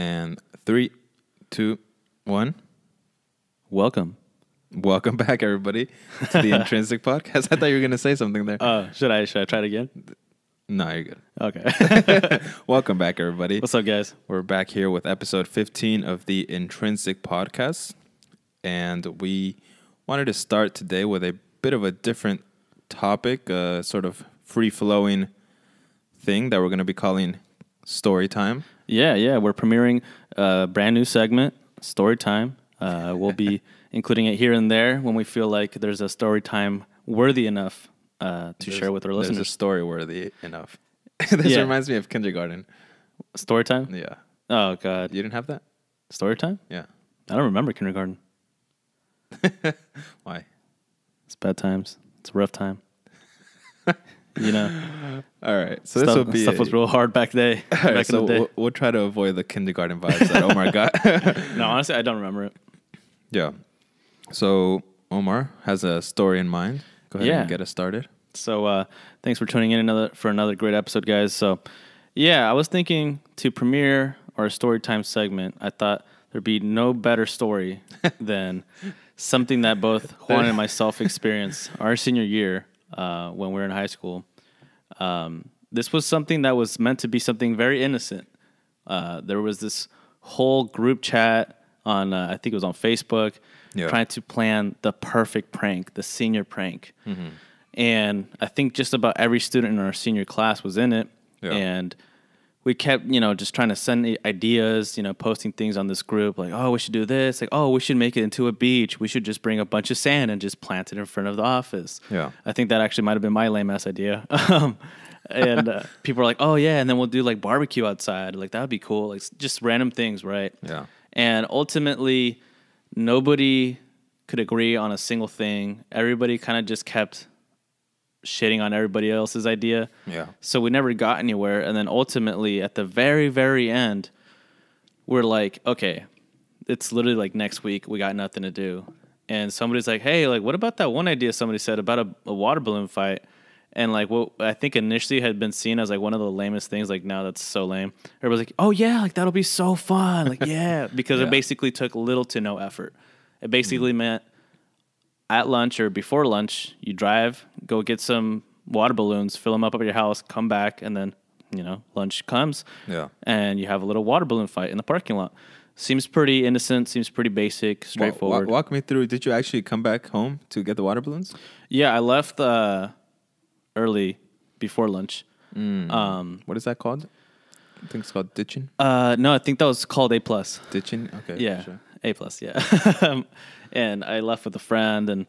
And three, two, one. Welcome. Welcome back, everybody, to the Intrinsic Podcast. I thought you were going to say something there. Uh, should I should I try it again? no, you're good. Okay. Welcome back, everybody. What's up, guys? We're back here with episode 15 of the Intrinsic Podcast. And we wanted to start today with a bit of a different topic, a sort of free flowing thing that we're going to be calling story time. Yeah, yeah. We're premiering a brand new segment, Story Time. Uh, we'll be including it here and there when we feel like there's a story time worthy enough uh, to share with our There's a listeners. story worthy enough. this Yeah. reminds me of kindergarten. Story time? Yeah. Oh God, You didn't have that? story time? Yeah. I don't remember kindergarten. Why? It's bad times. It's a rough time. You know, All right. So stuff, this will be stuff a- was real hard back day. All back so in the day. we'll, we'll try to avoid the kindergarten vibes that Omar got. no, honestly, I don't remember it. yeah. So Omar has a story in mind. Go ahead Yeah. and get us started. So uh, thanks for tuning in another for another great episode, guys. So yeah, I was thinking to premiere our story time segment. I thought there'd be no better story than something that both Juan and myself experienced our senior year uh, when we were in high school. Um, this was something that was meant to be something very innocent. Uh, there was this whole group chat on, uh, I think it was on Facebook, Yeah. trying to plan the perfect prank, the senior prank. And I think just about every student in our senior class was in it. Yeah. And we kept, you know, just trying to send ideas, you know, posting things on this group like, oh, we should do this. Like, oh, we should make it into a beach. We should just bring a bunch of sand and just plant it in front of the office. Yeah. I think that actually might have been my lame ass idea. Um, and uh, people are like, oh, yeah. And then we'll do like barbecue outside. Like, that would be cool. Like, just random things, right? Yeah. And ultimately, nobody could agree on a single thing. Everybody kind of just kept shitting on everybody else's idea. Yeah. So we never got anywhere. And then ultimately, at the very, very end, we're like, okay, it's literally like next week. We got nothing to do. And somebody's like, hey, like, what about that one idea somebody said about a, a water balloon fight? And like, what I think initially had been seen as like one of the lamest things. Like, now that's so lame. Everybody's like, oh yeah, like that'll be so fun. Like, yeah, because Yeah. it basically took little to no effort. It basically mm-hmm. meant at lunch or before lunch, you drive, go get some water balloons, fill them up at your house, come back, and then you know lunch comes, Yeah. and you have a little water balloon fight in the parking lot. Seems pretty innocent. Seems pretty basic, Wa- wa- straightforward. walk me through. Did you actually come back home to get the water balloons? Yeah, I left uh, early before lunch. Um, What is that called? I think it's called ditching. uh, no, I think that was called A plus. Ditching. Okay. Yeah, Sure. A plus. Yeah, and I left with a friend, and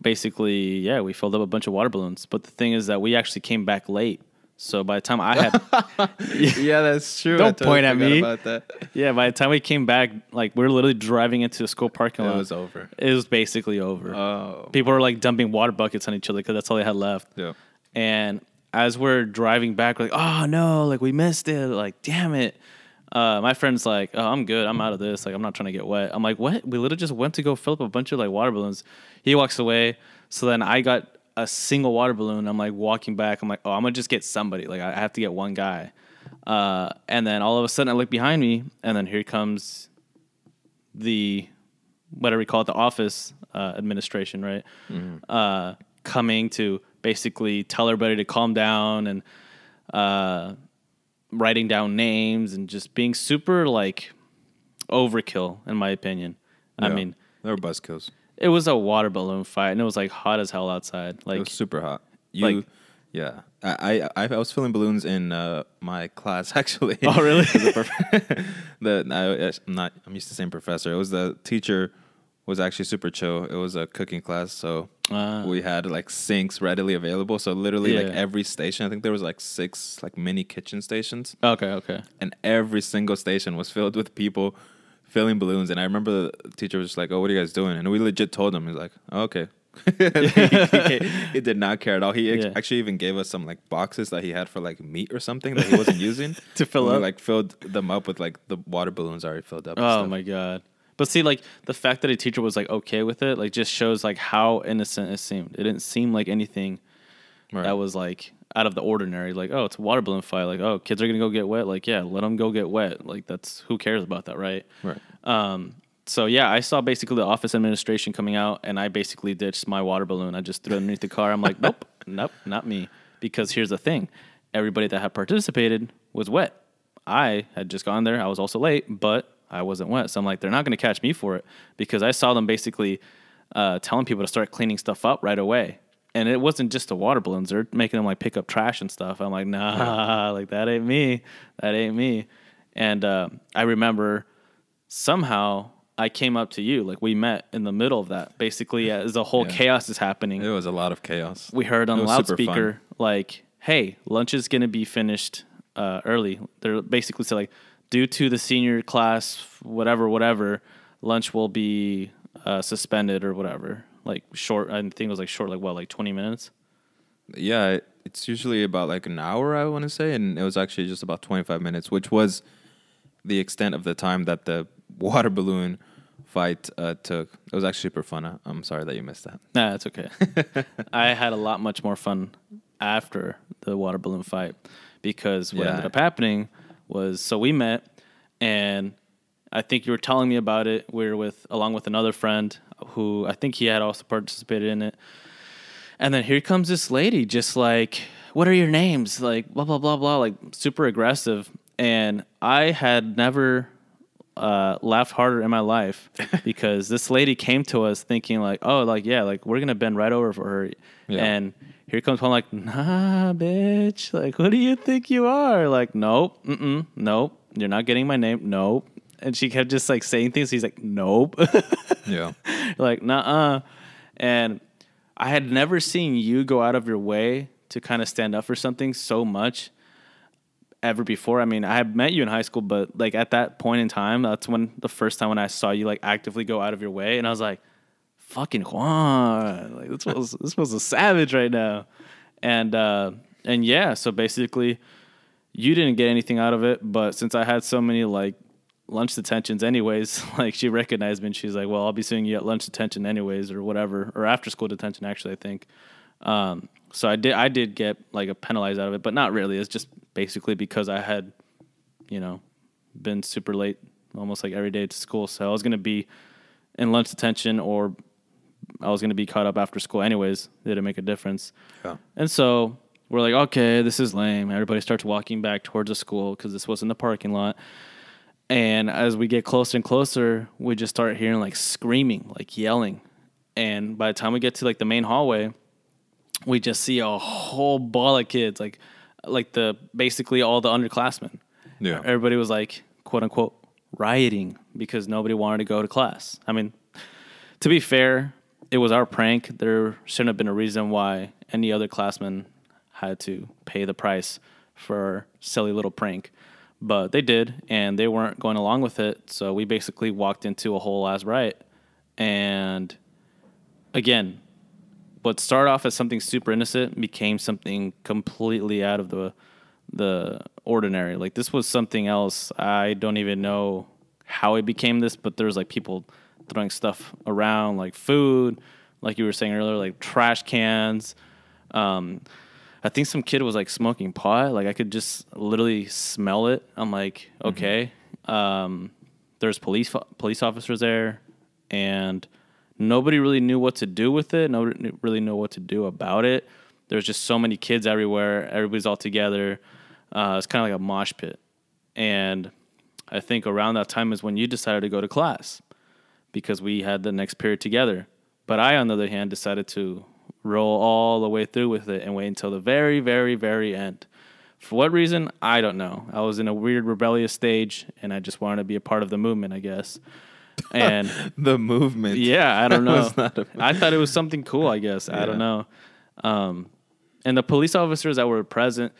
basically, yeah, we filled up a bunch of water balloons. But the thing is that we actually came back late. So by the time I had, yeah, that's true. Don't totally point at me. About that. yeah, by the time we came back, like we are literally driving into a school parking lot. It was over. It was basically over. Oh. People were like dumping water buckets on each other because that's all they had left. Yeah. And as we're driving back, we're like, oh no, like we missed it. Like, damn it. Uh, my friend's like, oh, I'm good. I'm out of this. Like, I'm not trying to get wet. I'm like, what? We literally just went to go fill up a bunch of like water balloons. He walks away. So then I got a single water balloon. I'm like walking back. I'm like, oh, I'm gonna just get somebody. Like, I have to get one guy. Uh, and then all of a sudden, I look behind me, and then here comes the whatever we call it, the office uh, administration, right? Uh, coming to basically tell everybody to calm down and uh, writing down names and just being super like overkill, in my opinion. I mean, there were buzzkills. it was a water balloon fight, and it was like hot as hell outside. It Like, was super hot. You, like- yeah. I, I I was filling balloons in uh, my class actually. Oh, really? The I, I'm not. I'm used to saying professor. It was the teacher was actually super chill. It was a cooking class, so We had like sinks readily available. So literally, like every station, I think there was like six like mini kitchen stations, okay, okay. and every single station was filled with people filling balloons. And I remember the teacher was just like, "Oh, what are you guys doing?" And we legit told him, "He's like, oh, okay." he, he- he did not care at all. He ex- Yeah. actually even gave us some like boxes that he had for like meat or something that he wasn't using To fill And we, up? like filled them up with like the water balloons already filled up. Oh my god. But see, like the fact that a teacher was like okay with it, like just shows like how innocent it seemed. It didn't seem like anything Right. that was like out of the ordinary. Like, oh, it's a water balloon fight. Like, oh, kids are gonna go get wet. Like, yeah, let them go get wet. Like, that's who cares about that, right? Right. Um, so yeah, I saw basically the office administration coming out, and I basically ditched my water balloon. I just threw it underneath the car. I'm like, nope, nope, not me. Because here's the thing: everybody that had participated was wet. I had just gone there. I was also late, but I wasn't wet. So I'm like, they're not going to catch me for it because I saw them basically uh, telling people to start cleaning stuff up right away. And it wasn't just the water balloons; they're making them like pick up trash and stuff. I'm like, nah, like that ain't me. That ain't me. And uh, I remember somehow I came up to you, like we met in the middle of that. Basically, as the whole Yeah. chaos is happening, It was a lot of chaos. we heard on the loudspeaker like, "Hey, lunch is gonna be finished uh, early." They're basically saying like, due to the senior class, whatever, whatever, lunch will be uh, suspended or whatever. Like short, I think it was like short, like what, like twenty minutes. Yeah, it's usually about like an hour, I want to say, and it was actually just about 25 minutes, which was the extent of the time that the water balloon fight uh, took. It was actually super fun. I'm sorry that you missed that. Nah, that's okay. I had a lot much more fun after the water balloon fight because what Yeah. ended up happening was so we met and I think you were telling me about it. We were with along with another friend who I think he had also participated in it. And then here comes this lady just like, what are your names? Like blah blah blah blah, like super aggressive. And I had never uh, laughed harder in my life because this lady came to us thinking like, oh, like yeah, like we're gonna bend right over for her, Yeah. and here comes one like, nah, bitch, like who do you think you are? Like, nope, mm nope, you're not getting my name, nope. And she kept just like saying things. He's like, nope, Yeah. like nah, uh. and I had never seen you go out of your way to kind of stand up for something so much ever before. I mean, I had met you in high school, but like at that point in time, that's when the first time when I saw you like actively go out of your way, and I was like, "Fucking Juan, like this was this was a savage right now," and uh, and yeah, so basically, you didn't get anything out of it, but since I had so many like lunch detentions anyways like she recognized me and she's like well i'll be seeing you at lunch detention anyways or whatever or after school detention actually i think. Um, so i did i did get like a penalized out of it but not really. It's just basically because i had you know been super late almost like every day to school. So i was to be in lunch detention or i was going to be caught up after school anyways it didn't make a difference Yeah. and so we're like, okay, this is lame. Everybody starts walking back towards the school because this was in the parking lot. And as we get closer and closer, we just start hearing like screaming, like yelling. And by the time we get to like the main hallway, we just see a whole ball of kids, like like the basically all the underclassmen. Yeah. Everybody was like, quote unquote, rioting because nobody wanted to go to class. I mean, to be fair, it was our prank. There shouldn't have been a reason why any other classman had to pay the price for silly little prank. But they did, and they weren't going along with it. So we basically walked into a whole ass riot. And again, what started off as something super innocent became something completely out of the the ordinary. Like this was something else. I don't even know how it became this, but there's like people throwing stuff around, like food, like you were saying earlier, like trash cans. Um, I think some kid was like smoking pot. Like I could just literally smell it. I'm like, okay. Um, there's police police officers there, and nobody really knew what to do with it. Nobody really knew what to do about it. There's just so many kids everywhere. Everybody's all together. Uh, it's kind of like a mosh pit, and I think around that time is when you decided to go to class because we had the next period together. But I, on the other hand, decided to roll all the way through with it and wait until the very, very, very end. For what reason? I don't know. I was in a weird rebellious stage and I just wanted to be a part of the movement, I guess. And The movement. yeah, I don't know. was not a- I thought it was something cool, I guess. I don't know. Um, and the police officers that were present,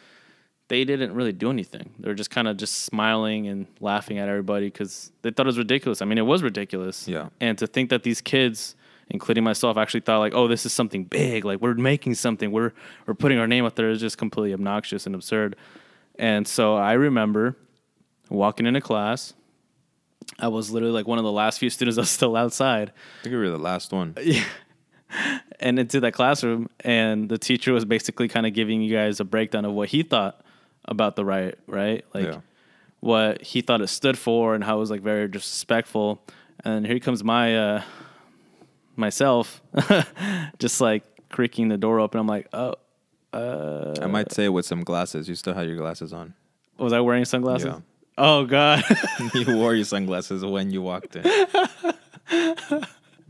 they didn't really do anything. They were just kind of just smiling and laughing at everybody because they thought it was ridiculous. I mean, it was ridiculous. Yeah. And to think that these kids, including myself, actually thought like, "Oh, this is something big. Like we're making something. We're we're putting our name out there." is just completely obnoxious and absurd. And so I remember walking into class. I was literally like one of the last few students that was still outside. I think we were the last one. Yeah. and into that classroom, and the teacher was basically kind of giving you guys a breakdown of what he thought about the riot, right? Like Yeah. what he thought it stood for and how it was like very disrespectful. And here comes my uh myself just like creaking the door open. I'm like, oh, I might say with some glasses. You still had your glasses on. was I wearing sunglasses? Yeah. Oh God. you wore your sunglasses when you walked in.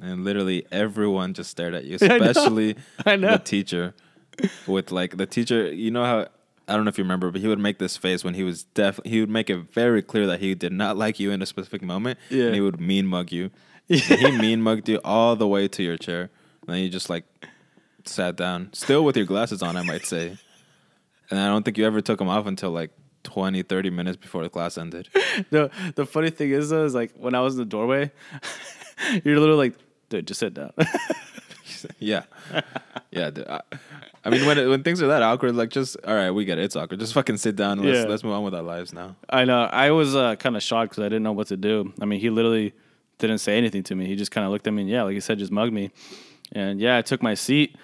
and literally everyone just stared at you, I know. especially I know. the teacher. With like the teacher, you know how I don't know if you remember, but he would make this face when he was definitely He would make it very clear that he did not like you in a specific moment, Yeah. and he would mean mug you. And he mean mugged you all the way to your chair, and then you just like sat down, still with your glasses on, I might say. And I don't think you ever took them off until like 20, 30 minutes before the class ended. the the funny thing is though, is like when I was in the doorway, you're literally like, dude, just sit down. yeah, yeah. dude, I, I mean, when it, when things are that awkward, like just all right, we get it. It's awkward. Just fucking sit down. Let's Yeah. let's move on with our lives now. I know. I was uh, kind of shocked because I didn't know what to do. I mean, he literally didn't say anything to me. He just kind of looked at me and yeah, like he said, just mugged me. And yeah, I took my seat.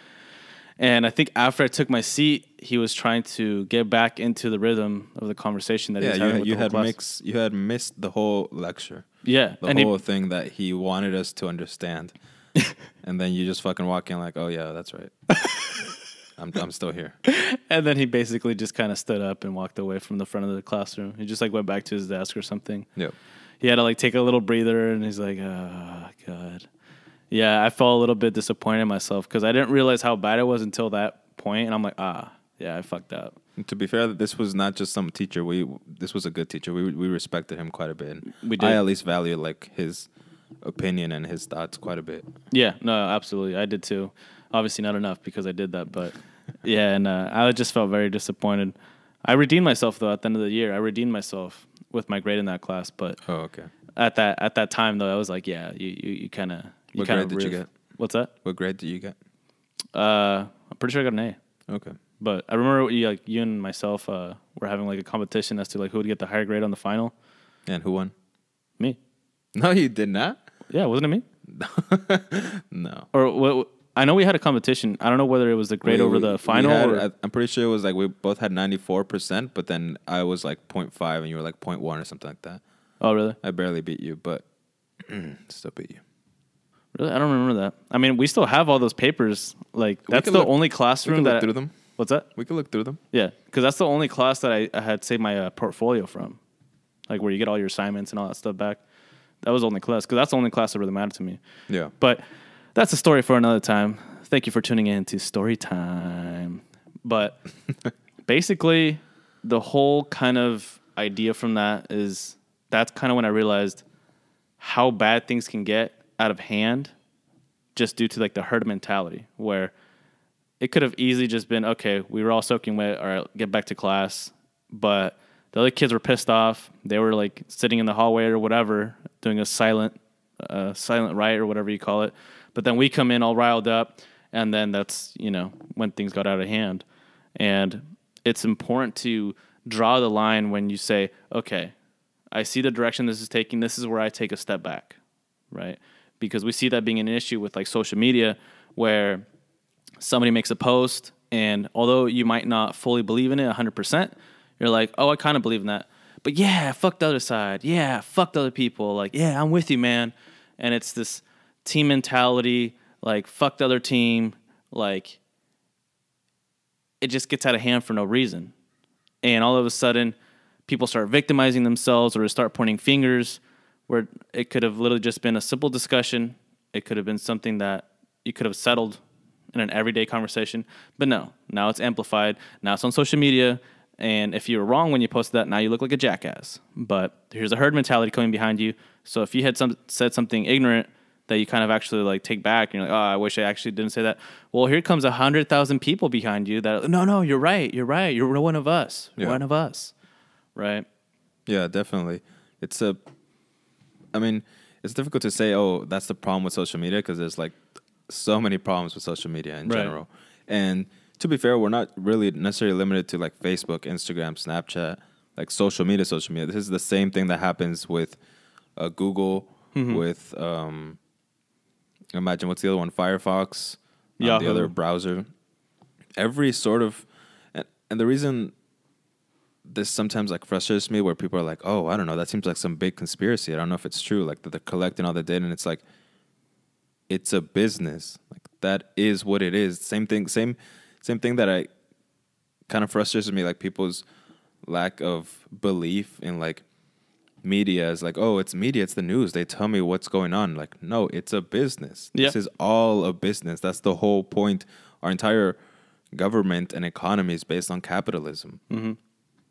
And I think after I took my seat, he was trying to get back into the rhythm of the conversation that he Yeah, was you having had- with you the whole had class. mix. You had missed the whole lecture, Yeah, the and he- whole thing that he wanted us to understand, and then you just fucking walk in like, oh yeah, that's right. I'm I'm still here. and then he basically just kind of stood up and walked away from the front of the classroom. He just like went back to his desk or something. Yep. he had to like take a little breather and he's like oh god yeah i felt a little bit disappointed in myself because i didn't realize how bad it was until that point and i'm like ah yeah i fucked up to be fair, this was not just some teacher. We this was a good teacher. We we respected him quite a bit. We did. I at least value like his opinion and his thoughts quite a bit. yeah no absolutely i did too obviously not enough because i did that but yeah and uh, i just felt very disappointed i redeemed myself though at the end of the year i redeemed myself with my grade in that class but Oh, okay. at that at that time though i was like yeah you you, you kind of What kind of grade did you get? what's that What grade did you get? uh i'm pretty sure i got an a Okay. But I remember you, like you and myself uh, were having like a competition as to like who would get the higher grade on the final. And who won? Me. No, you did not. Yeah, wasn't it me? No. Or what? I know we had a competition. I don't know whether it was the grade We- over the final. had- or, I- I'm pretty sure it was like we both had 94%, but then I was like 0.5 and you were like 0.1 or something like that. oh, really? I barely beat you, but still beat you. Really? I don't remember that. I mean, we still have all those papers. Like that's the look- only We classroom that. through them. What's that? We can look through them. Yeah, because that's the only class that I, I had saved my uh, portfolio from, like where you get all your assignments and all that stuff back. That was the only class because that's the only class that really mattered to me. Yeah. But that's a story for another time. Thank you for tuning in to Story Time. But basically, the whole kind of idea from that is that's kind of when I realized how bad things can get out of hand just due to like the herd mentality where it could have easily just been okay we were all soaking wet all right get back to class but the other kids were pissed off. They were like sitting in the hallway or whatever doing a silent uh, silent riot or whatever you call it. But then we come in all riled up and then that's you know when things got out of hand. And it's important to draw the line when you say okay i see the direction this is taking. This is where i take a step back right? Because we see that being an issue with like social media where somebody makes a post and although you might not fully believe in it 100% you're like oh i kind of believe in that. But yeah fuck the other side. Yeah fuck the other people. Like yeah i'm with you man. And it's this team mentality like fuck the other team. Like it just gets out of hand for no reason. And all of a sudden people start victimizing themselves or start pointing fingers where it could have literally just been a simple discussion. It could have been something that you could have settled in an everyday conversation. But no now it's amplified. Now it's on social media and if you were wrong when you posted that now you look like a jackass but here's a herd mentality coming behind you so if you had some said something ignorant that you kind of actually like take back and you're like oh i wish i actually didn't say that well here comes a hundred thousand people behind you that no no you're right you're right you're one of us you're Yeah. one of us right Yeah, definitely. It's a, I mean, it's difficult to say, oh, that's the problem with social media because there's like so many problems with social media in Right. general. And to be fair, we're not really necessarily limited to like Facebook, Instagram, Snapchat, like social media, social media. This is the same thing that happens with uh, Google, Mm-hmm. with, um, imagine what's the other one? Firefox. on the other browser. Every sort of, and, and the reason this sometimes like frustrates me, where people are like, "Oh, I don't know, that seems like some big conspiracy. I don't know if it's true." Like that they're collecting all the data, and it's like, it's a business. Like that is what it is. Same thing. Same, same thing that I kind of frustrates me, like people's lack of belief in like media is like, oh, it's media, it's the news. They tell me what's going on. Like, no, it's a business. Yeah. This is all a business. That's the whole point. Our entire government and economy is based on capitalism. Mm-hmm.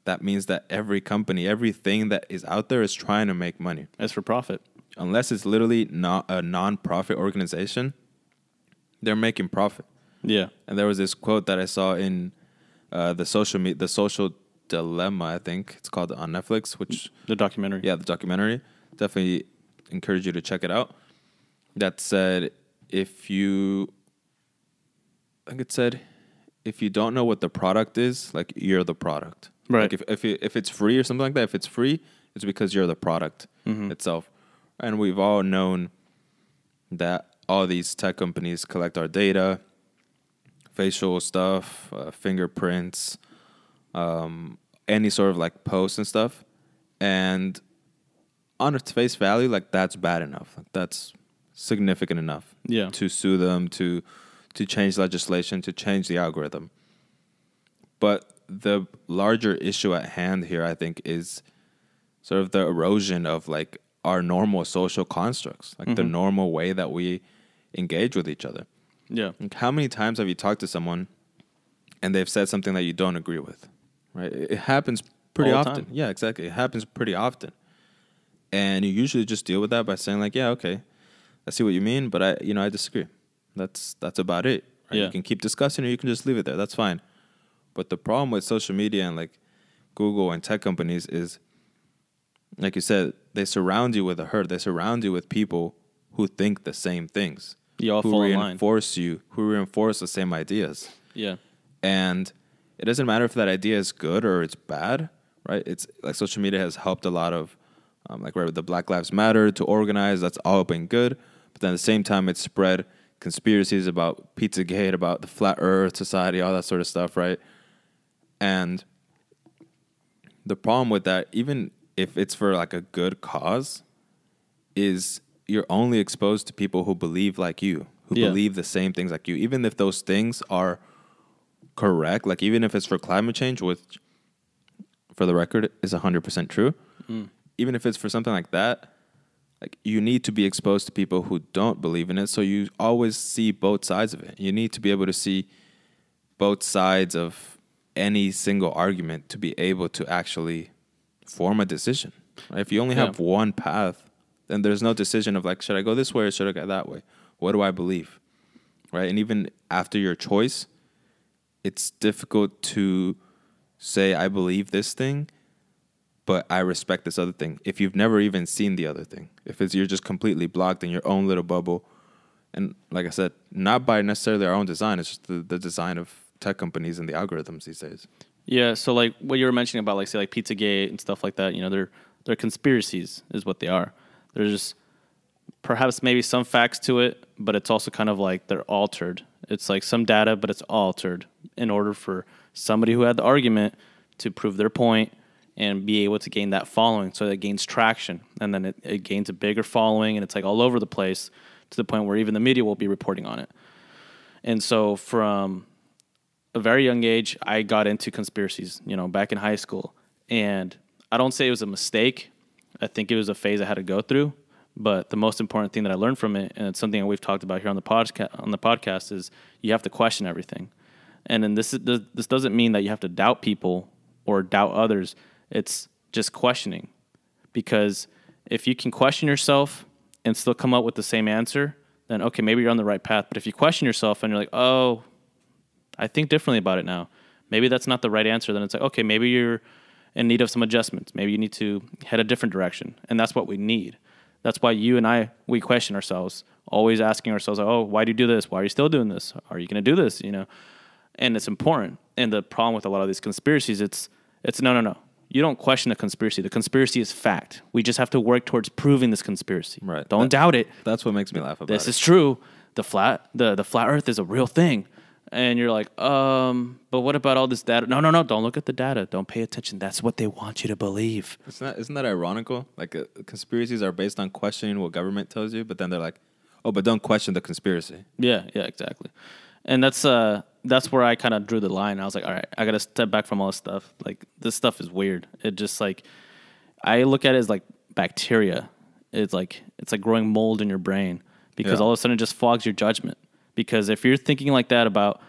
That means that every company, everything that is out there is trying to make money. As for profit. Unless it's literally not a non-profit organization, they're making profit. Yeah. And there was this quote that I saw in uh, the social me- the social dilemma. I think it's called on Netflix. Which The documentary. yeah, the documentary. Definitely encourage you to check it out. That said, if you, I think it said, if you don't know what the product is, like you're the product. Right. Like if if it, if it's free or something like that, if it's free, it's because you're the product Mhm. itself. And we've all known that all these tech companies collect our data, facial stuff, uh, fingerprints, um, any sort of like posts and stuff. And on its face value, like that's bad enough. Like that's significant enough Yeah. to sue them, to to change legislation, to change the algorithm. But the larger issue at hand here, I think, is sort of the erosion of like our normal social constructs, like the Mhm. normal way that we engage with each other. Yeah. Like how many times have you talked to someone and they've said something that you don't agree with? Right? It happens pretty All often. Yeah, exactly. It happens pretty often. And you usually just deal with that by saying like, yeah, okay. I see what you mean, but I you know, I disagree. That's that's about it. Right? Yeah. You can keep discussing or you can just leave it there. That's fine. But the problem with social media and like Google and tech companies is like you said, they surround you with a herd. They surround you with people who think the same things. You all who fall in line. reinforce you, who reinforce the same ideas. Yeah. And it doesn't matter if that idea is good or it's bad, right? It's like social media has helped a lot of, um, like right the Black Lives Matter to organize. That's all been good, but then at the same time, it's spread conspiracies about Pizzagate, about the flat Earth society, all that sort of stuff, right? And the problem with that, even if it's for like a good cause, is you're only exposed to people who believe like you, who Yeah. believe the same things like you, even if those things are correct. Like even if it's for climate change, which, for the record, is hundred percent true. Mm. Even if it's for something like that, like you need to be exposed to people who don't believe in it, so you always see both sides of it. You need to be able to see both sides of any single argument to be able to actually form a decision. If you only Yeah. have one path, then there's no decision of like, should I go this way or should I go that way? What do I believe? Right? And even after your choice, it's difficult to say I believe this thing, but I respect this other thing. If you've never even seen the other thing, if it's you're just completely blocked in your own little bubble, and like I said, not by necessarily our own design, it's just the, the design of tech companies and the algorithms these days. Yeah, so like what you were mentioning about like say like Pizzagate and stuff like that, you know, they're they're conspiracies is what they are. There's perhaps maybe some facts to it, but it's also kind of like they're altered. It's like some data, but it's altered in order for somebody who had the argument to prove their point and be able to gain that following. So it gains traction and then it, it gains a bigger following and it's like all over the place to the point where even the media will be reporting on it. And so from a very young age, I got into conspiracies, you know, back in high school. And I don't say it was a mistake. I think it was a phase I had to go through. But the most important thing that I learned from it, and it's something that we've talked about here on the podcast, on the podcast, is you have to question everything. And then this is, this doesn't mean that you have to doubt people or doubt others. It's just questioning, because if you can question yourself and still come up with the same answer, then okay, maybe you're on the right path. But if you question yourself and you're like, oh, I think differently about it now. Maybe that's not the right answer. Then it's like, okay, maybe you're in need of some adjustments. Maybe you need to head a different direction. And that's what we need. That's why you and I, we question ourselves, always asking ourselves, oh, why do you do this? Why are you still doing this? Are you going to do this? You know, and it's important. And the problem with a lot of these conspiracies, it's, it's no, no, no. You don't question the conspiracy. The conspiracy is fact. We just have to work towards proving this conspiracy. Right. Don't That- doubt it. That's what makes me laugh about This this is true. the flat the the flat Earth is a real thing, and you're like, um, but what about all this data? No, no, no, don't look at the data. Don't pay attention. That's what they want you to believe. Isn't that isn't that ironical? Like uh, conspiracies are based on questioning what government tells you, but then they're like, oh, but don't question the conspiracy. Yeah, yeah, exactly. And that's uh that's where I kind of drew the line. I was like, all right, I got to step back from all this stuff. Like this stuff is weird. It just like I look at it as like bacteria. It's like it's like growing mold in your brain because Yeah. all of a sudden it just fogs your judgment. Because if you're thinking like that about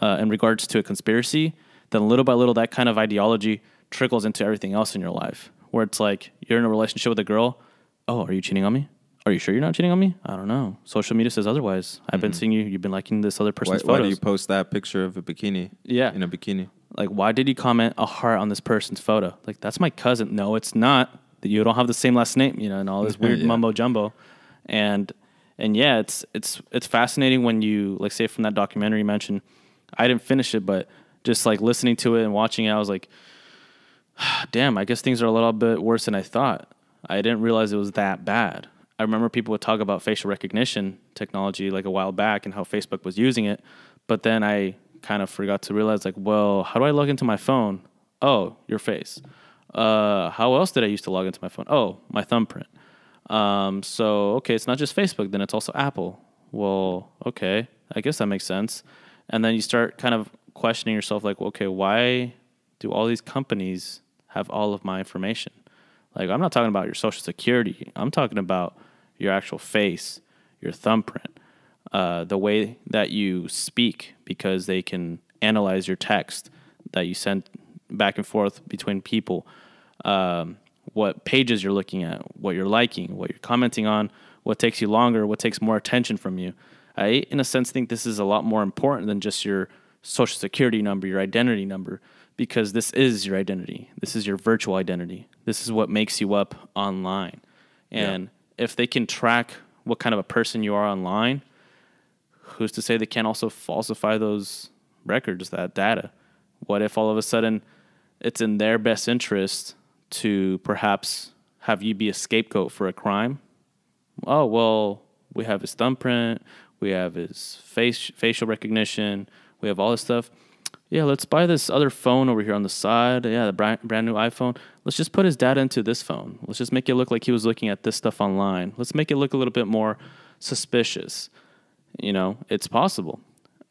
uh, in regards to a conspiracy, then little by little that kind of ideology trickles into everything else in your life. Where it's like you're in a relationship with a girl. Oh, are you cheating on me? Are you sure you're not cheating on me? I don't know. Social media says otherwise. I've been seeing you. You've been liking this other person's why photos. Why do you post that picture of a bikini? Yeah. in a bikini. like, why did you comment a heart on this person's photo? Like, that's my cousin. No, it's not. That you don't have the same last name, you know, and all this weird Yeah. mumbo jumbo. And and yeah, it's it's it's fascinating when you like say from that documentary you mentioned. I didn't finish it, but just like listening to it and watching it, I was like, damn, I guess things are a little bit worse than I thought. I didn't realize it was that bad. I remember people would talk about facial recognition technology like a while back and how Facebook was using it, but then I kind of forgot to realize like, well, how do I log into my phone? Oh, your face. Uh, how else did I used to log into my phone? Oh, my thumbprint. Um, so okay, it's not just Facebook, then it's also Apple. Well, okay, I guess that makes sense. And then you start kind of questioning yourself, like, okay, why do all these companies have all of my information? Like, I'm not talking about your social security. I'm talking about your actual face, your thumbprint, uh, the way that you speak, because they can analyze your text that you send back and forth between people, um, what pages you're looking at, what you're liking, what you're commenting on, what takes you longer, what takes more attention from you. I, in a sense, think this is a lot more important than just your social security number, your identity number, because this is your identity. This is your virtual identity. This is what makes you up online. And if they can track what kind of a person you are online, who's to say they can't also falsify those records, that data? What if all of a sudden it's in their best interest to perhaps have you be a scapegoat for a crime? Oh, well, we have his thumbprint, we have his face facial recognition, we have all this stuff. Yeah, let's buy this other phone over here on the side. Yeah, the brand, brand new iPhone. Let's just put his data into this phone. Let's just make it look like he was looking at this stuff online. Let's make it look a little bit more suspicious. You know, it's possible.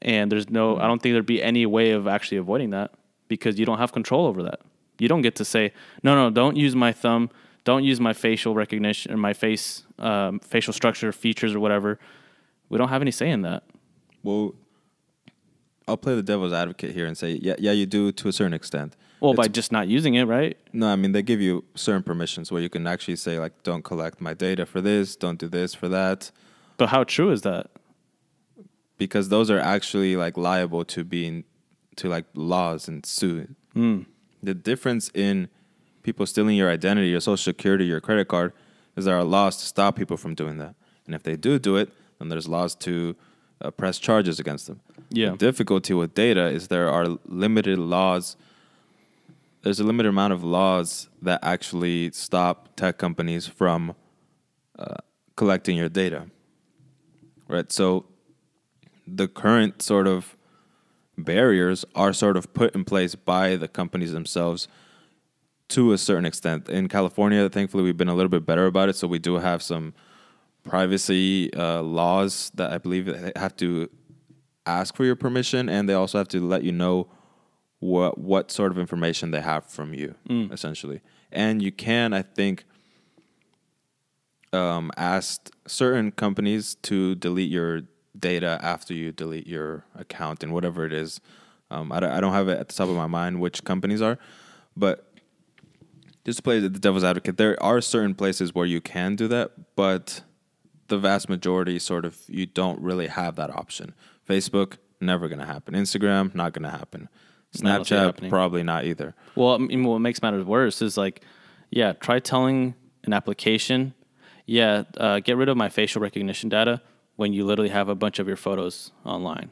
And there's no, I don't think there'd be any way of actually avoiding that because you don't have control over that. You don't get to say, no, no, don't use my thumb, don't use my facial recognition or my face, um, facial structure features or whatever. We don't have any say in that. Well, I'll play the devil's advocate here and say, yeah, yeah, you do to a certain extent. Well, by just not using it, right? No, I mean they give you certain permissions where you can actually say like, don't collect my data for this, don't do this for that, But how true is that? because those are actually like liable to being to like laws and suit. The difference in people stealing your identity, your social security, your credit card, is there are laws to stop people from doing that, and if they do do it, then there's laws to uh, press charges against them. Yeah. The difficulty with data is there are limited laws. There's a limited amount of laws that actually stop tech companies from uh, collecting your data. Right. So the current sort of barriers are sort of put in place by the companies themselves to a certain extent. In California, thankfully, we've been a little bit better about it. So we do have some privacy uh, laws that I believe they have to ask for your permission, and they also have to let you know what what sort of information they have from you, essentially. And you can, I think, um, ask certain companies to delete your data after you delete your account and whatever it is. Um, I, don't, I don't have it at the top of my mind which companies are, but just to play the devil's advocate, there are certain places where you can do that, but the vast majority sort of you don't really have that option. Facebook, never gonna happen. Instagram, not gonna happen. I don't Snapchat, probably not either. Well, I mean, what makes matters worse is like, yeah, try telling an application, yeah, uh, get rid of my facial recognition data when you literally have a bunch of your photos online.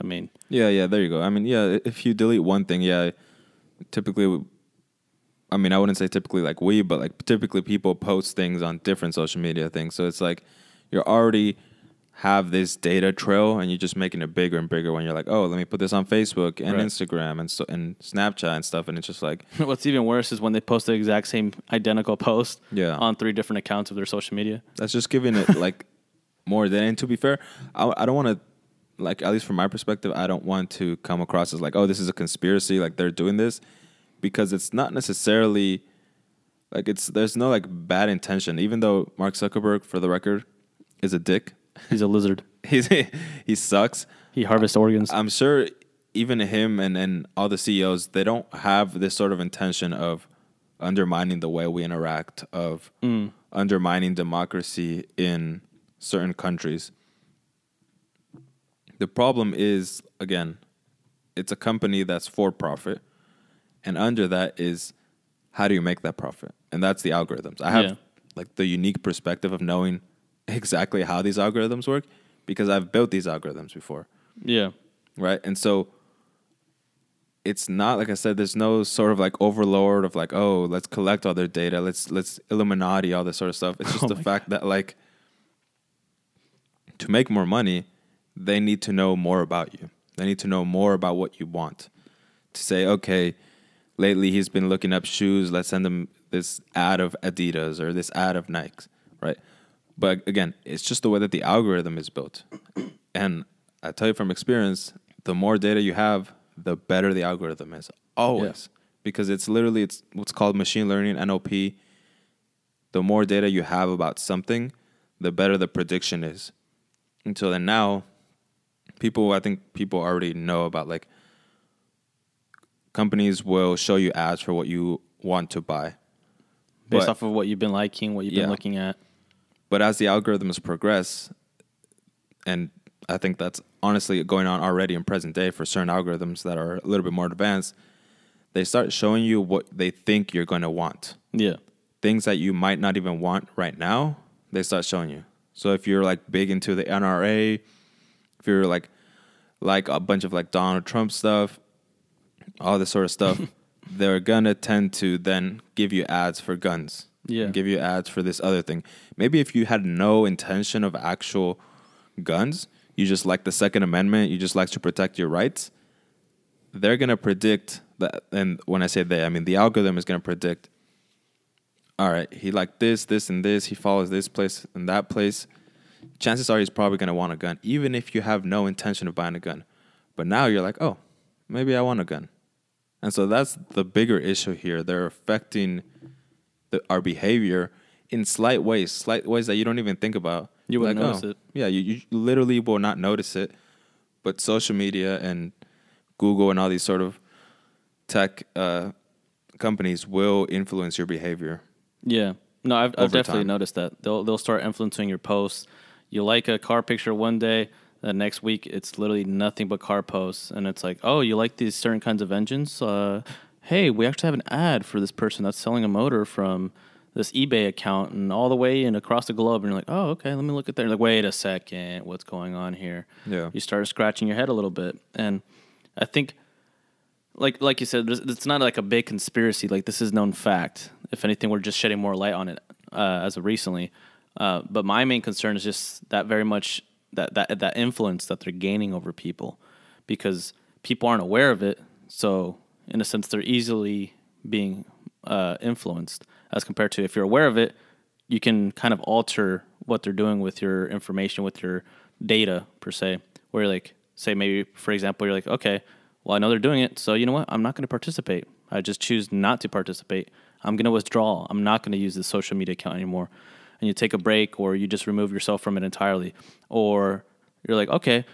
I mean, Yeah, yeah, there you go. I mean, yeah, if you delete one thing, yeah, typically, I mean, I wouldn't say typically like we, but like typically people post things on different social media things. So it's like you're already have this data trail and you're just making it bigger and bigger when you're like, oh, let me put this on Facebook and Right. Instagram and so and Snapchat and stuff, and it's just like, What's even worse is when they post the exact same identical post Yeah. on three different accounts of their social media. that's just giving it like more than. And to be fair, I, I don't want to, like at least from my perspective, I don't want to come across as like, oh, this is a conspiracy, like they're doing this, because it's not necessarily like it's there's no like bad intention. Even though Mark Zuckerberg, for the record, is a dick, He's a lizard. he's he sucks. He harvests organs. I'm sure even him and, and all the CEOs, they don't have this sort of intention of undermining the way we interact, of mm. undermining democracy in certain countries. The problem is, again, it's a company that's for profit. And under that is how do you make that profit? And that's the algorithms. I have Yeah. like the unique perspective of knowing exactly how these algorithms work because I've built these algorithms before yeah. right? And so it's not like I said. There's no sort of like overlord of like, oh, let's collect all their data. Let's let's Illuminati all this sort of stuff. It's oh just Oh the fact that like to make more money, they need to know more about you. They need to know more about what you want. To say, okay, lately he's been looking up shoes. Let's send him this ad of Adidas or this ad of Nikes, right? But again, it's just the way that the algorithm is built. And I tell you from experience, the more data you have, the better the algorithm is. Always. Because it's literally it's what's called machine learning, NLP. The more data you have about something, the better the prediction is. Until then now, people I think people already know about like companies will show you ads for what you want to buy. Based But- off of what you've been liking, what you've Yeah. been looking at. But as the algorithms progress, and I think that's honestly going on already in present day for certain algorithms that are a little bit more advanced, they start showing you what they think you're going to want. Yeah. Things that you might not even want right now, they start showing you. So if you're like big into the NRA, if you're like like a bunch of like Donald Trump stuff, all this sort of stuff, they're gonna tend to then give you ads for guns. Yeah. Give you ads for this other thing. Maybe if you had no intention of actual guns, you just like the Second Amendment, you just like to protect your rights, they're gonna predict that and when I say they, I mean the algorithm is gonna predict all right, he liked this, this, and this. He follows this place and that place. Chances are he's probably going to want a gun, even if you have no intention of buying a gun. But now you're like, oh, maybe I want a gun. And so that's the bigger issue here. They're affecting the, our behavior in slight ways, slight ways that you don't even think about. You wouldn't Like, notice oh, it. Yeah, you, you literally will not notice it. But social media and Google and all these sort of tech uh, companies will influence your behavior. Yeah. No, I've, I've definitely time. noticed that. They'll they'll start influencing your posts. You like a car picture one day, the next week it's literally nothing but car posts, and it's like, oh, you like these certain kinds of engines? Uh, hey, we actually have an ad for this person that's selling a motor from this eBay account and all the way and across the globe, and you're like, oh, okay, let me look at that. You're like, wait a second, what's going on here? Yeah. You start scratching your head a little bit, and I think like like you said, it's not like a big conspiracy. Like this is known fact. If anything, we're just shedding more light on it uh, as of recently. Uh, but my main concern is just that very much that that that influence that they're gaining over people, because people aren't aware of it. So in a sense, they're easily being uh, influenced as compared to if you're aware of it, you can kind of alter what they're doing with your information, with your data per se. Where like, say maybe for example, you're like, okay, well I know they're doing it, so you know what? I'm not going to participate. I just choose not to participate. I'm going to withdraw. I'm not going to use this social media account anymore. And you take a break, or you just remove yourself from it entirely, or you're like, okay,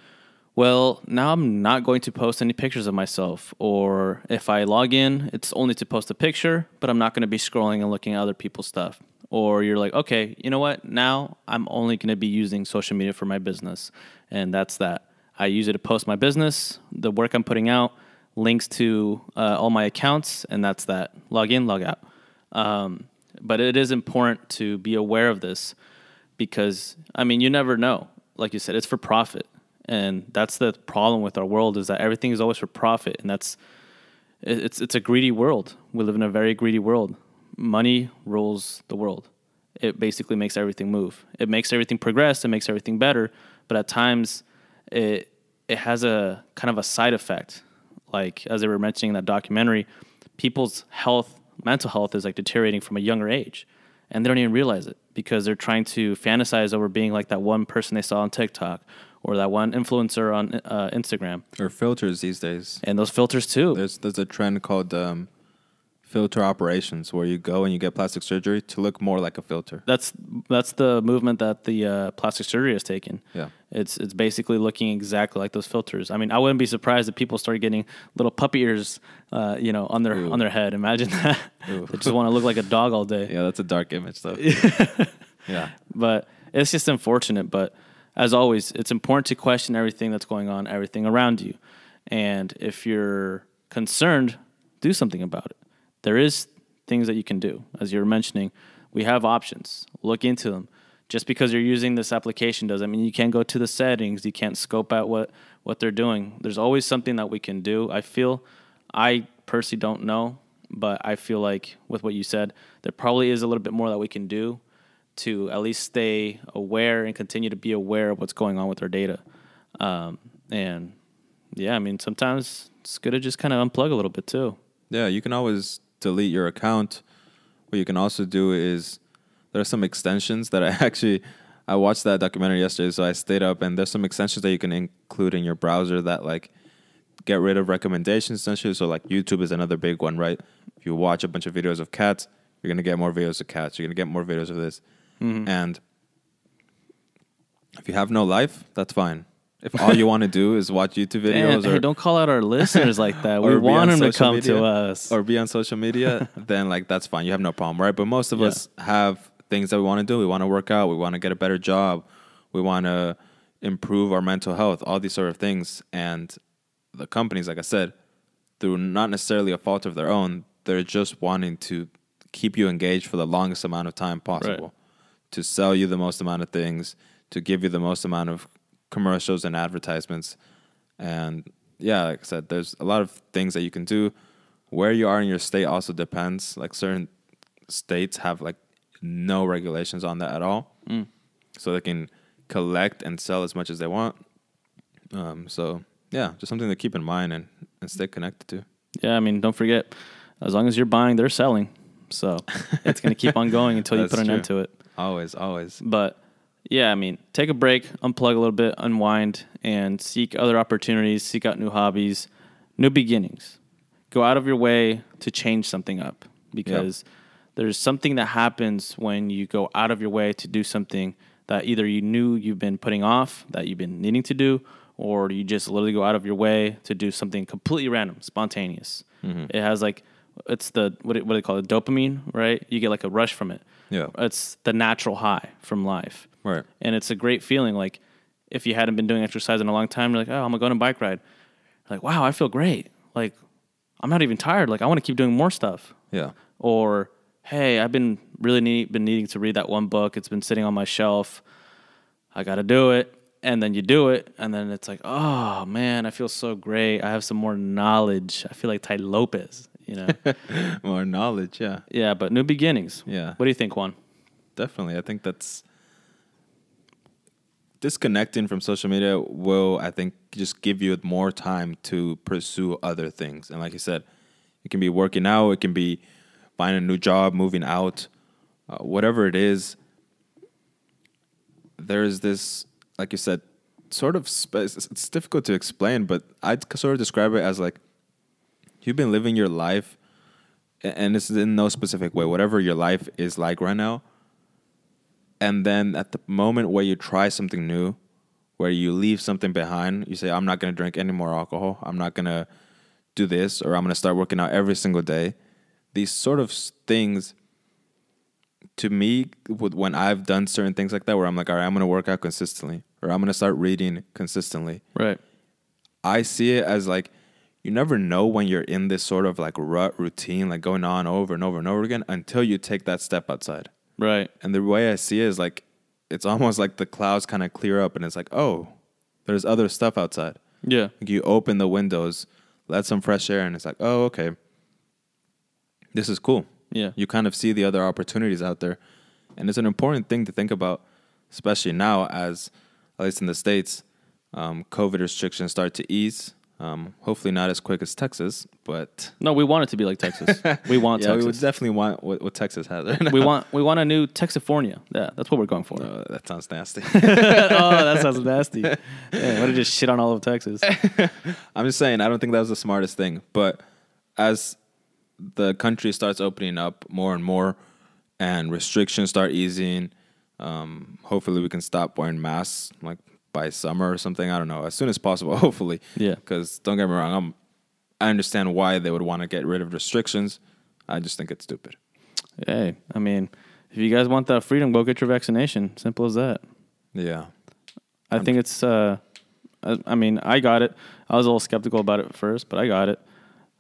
well, now I'm not going to post any pictures of myself. Or if I log in, it's only to post a picture, but I'm not going to be scrolling and looking at other people's stuff. Or you're like, okay, you know what? Now I'm only going to be using social media for my business. And that's that. I use it to post my business, the work I'm putting out, links to uh, all my accounts, and that's that. Log in, log out. Um, but it is important to be aware of this because I mean you never know. Like you said, it's for profit, and that's the problem with our world is that everything is always for profit, and that's it's it's a greedy world. We live in a very greedy world. Money rules the world. It basically makes everything move. It makes everything progress. It makes everything better. but at times it it has a kind of a side effect. Like as they were mentioning in that documentary, people's health, mental health is like deteriorating from a younger age. And they don't even realize it because they're trying to fantasize over being like that one person they saw on TikTok or that one influencer on uh, Instagram. Or filters these days. And those filters too. There's there's a trend called um, filter operations where you go and you get plastic surgery to look more like a filter. That's that's the movement that the uh, plastic surgery has taken. Yeah. It's it's basically looking exactly like those filters. I mean, I wouldn't be surprised if people started getting little puppy ears, uh, you know, on their Ooh. on their head. Imagine that. They just want to look like a dog all day. Yeah, that's a dark image though. yeah. But it's just unfortunate. But as always, it's important to question everything that's going on, everything around you. And if you're concerned, do something about it. There is things that you can do. As you were mentioning, we have options. Look into them. Just because you're using this application doesn't mean you can't go to the settings. You can't scope out what, what they're doing. There's always something that we can do. I feel, I personally don't know, but I feel like with what you said, there probably is a little bit more that we can do to at least stay aware and continue to be aware of what's going on with our data. Um, and yeah, I mean, sometimes it's good to just kind of unplug a little bit too. Yeah, you can always delete your account. What you can also do is there are some extensions that I actually I watched that documentary yesterday, so I stayed up and there's some extensions that you can include in your browser that like get rid of recommendations essentially. So like YouTube is another big one, right? If you watch a bunch of videos of cats, you're gonna get more videos of cats. You're gonna get more videos of this. Mm-hmm. And if you have no life, that's fine. If all you want to do is watch YouTube videos Damn, or hey, don't call out our listeners like that. We want them to come media, to us. or be on social media, then like that's fine. You have no problem, right? But most of Yeah. us have things that we want to do. We want to work out. We want to get a better job. We want to improve our mental health. All these sort of things, and the companies, like I said, through not necessarily a fault of their own, they're just wanting to keep you engaged for the longest amount of time possible, to sell you the most amount of things, to give you the most amount of commercials and advertisements. And yeah, like I said, there's a lot of things that you can do. Where you are in your state also depends. Like certain states have like no regulations on that at all, Mm. so they can collect and sell as much as they want. Um, so yeah, just something to keep in mind and, and stay connected to. yeah, I mean, don't forget, as long as you're buying, they're selling. So it's going to keep on going until you put an end to it. Always, always. But yeah, I mean, take a break, unplug a little bit, unwind, and seek other opportunities, seek out new hobbies, new beginnings. Go out of your way to change something up because there's something that happens when you go out of your way to do something that either you knew you've been putting off, that you've been needing to do, or you just literally go out of your way to do something completely random, spontaneous. Mm-hmm. It has like, it's the, what, do- what do they call it, dopamine, right? You get like a rush from it Yeah. it's the natural high from life. Right. And it's a great feeling. Like if you hadn't been doing exercise in a long time, you're like, oh, I'm gonna go on a bike ride. Like, wow, I feel great. Like I'm not even tired. Like I want to keep doing more stuff. Yeah. Or hey, I've been really need, been needing to read that one book. It's been sitting on my shelf. I got to do it. And then you do it, and then it's like, oh man, I feel so great. I have some more knowledge. I feel like Tai Lopez, you know? More knowledge. Yeah. yeah, but new beginnings. Yeah. What do you think, Juan? Definitely. I think that's disconnecting from social media will, I think, just give you more time to pursue other things. And like you said, it can be working out, it can be finding a new job, moving out, uh, whatever it is. There's this, like you said, sort of, it's difficult to explain, but I'd sort of describe it as like you've been living your life, and this is in no specific way, whatever your life is like right now and then at the moment where you try something new where you leave something behind you say i'm not going to drink any more alcohol i'm not going to do this or i'm going to start working out every single day these sort of things to me with- when i've done certain things like that where i'm like all right i'm going to work out consistently or i'm going to start reading consistently Right. I see it as like you never know when you're in this sort of like rut routine, like going on over and over and over again until you take that step outside. Right. And the way I see it is like it's almost like the clouds kind of clear up and it's like, oh, there's other stuff outside. Yeah. Like you open the windows, let some fresh air, and it's like, oh, okay, this is cool. Yeah. You kind of see the other opportunities out there. And it's an important thing to think about, especially now as at least in the states, um, COVID restrictions start to ease. Um, hopefully not as quick as Texas, but No, we want it to be like Texas. We want yeah, we would Texas. definitely want what, what Texas has. Right we want we want a new Texifornia. Yeah, that's what we're going for. That sounds nasty. oh, that sounds nasty. Yeah, what to just shit on all of Texas? I'm just saying, I don't think that was the smartest thing. But as the country starts opening up more and more, and restrictions start easing, um, hopefully we can stop wearing masks like by summer or something. I don't know, as soon as possible. Hopefully, Yeah. Because don't get me wrong, I'm, I understand why they would want to get rid of restrictions. I just think it's stupid. Hey, I mean, if you guys want that freedom, go get your vaccination. Simple as that. Yeah. I think it's. Uh, I, I mean, I got it. I was a little skeptical about it at first, but I got it.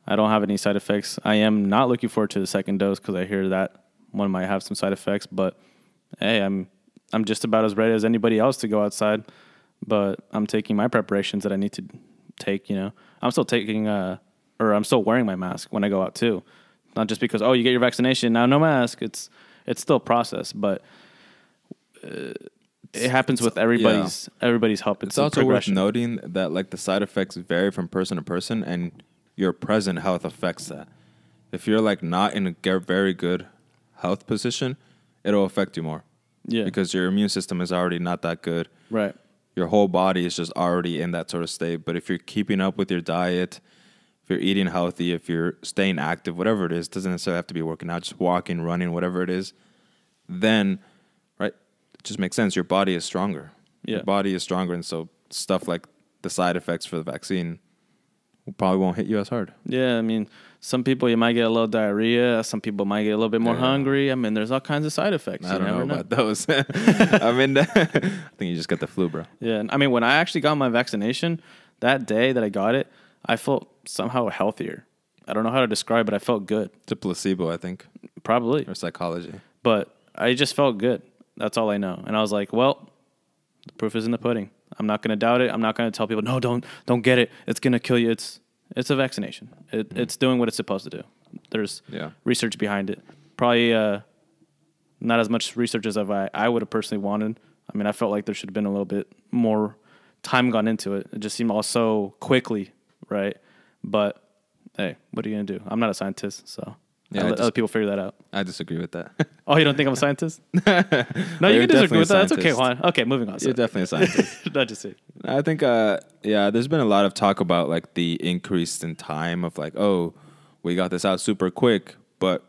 I don't have any side effects. I am not looking forward to the second dose because I hear that one might have some side effects. But hey, I'm I'm just about as ready as anybody else to go outside. But I'm taking my preparations that I need to take. You know, I'm still taking uh, or I'm still wearing my mask when I go out too. Not just because oh you get your vaccination now no mask. It's it's still a process, but uh, it happens with everybody's everybody's help. It's a also worth noting that like the side effects vary from person to person, and your present health affects that. If you're like not in a very good health position, it'll affect you more Yeah, because your immune system is already not that good. right. Your whole body is just already in that sort of state. But if you're keeping up with your diet, if you're eating healthy, if you're staying active, whatever it is, doesn't necessarily have to be working out, just walking, running, whatever it is, then right, it just makes sense. Your body is stronger. Yeah. Your body is stronger, and so stuff like the side effects for the vaccine probably won't hit you as hard. Yeah, I mean, some people you might get a little diarrhea. Some people might get a little bit more Yeah. hungry. I mean, there's all kinds of side effects. I don't know never about those. I mean, I think you just got the flu, bro. Yeah, I mean, when I actually got my vaccination that day that I got it, I felt somehow healthier. I don't know how to describe it. I felt good, It's a placebo, I think, probably, or psychology. but I just felt good. That's all I know. And I was like, well, the proof is in the pudding. I'm not going to doubt it. I'm not going to tell people, no, don't, don't get it. It's going to kill you. It's, it's a vaccination. It, It's doing what it's supposed to do. There's Yeah. research behind it. Probably uh, not as much research as I, I would have personally wanted. I mean, I felt like there should have been a little bit more time gone into it. It just seemed all so quickly, right? But hey, what are you gonna do? I'm not a scientist, so Yeah, I let just- other people figure that out. I disagree with that. Oh, you don't think I'm a scientist? no, you're can disagree with that. That's okay. Juan. Okay, moving on. You're definitely a scientist. not just it. I think, uh, yeah, there's been a lot of talk about like the increase in time of like, oh, we got this out super quick, but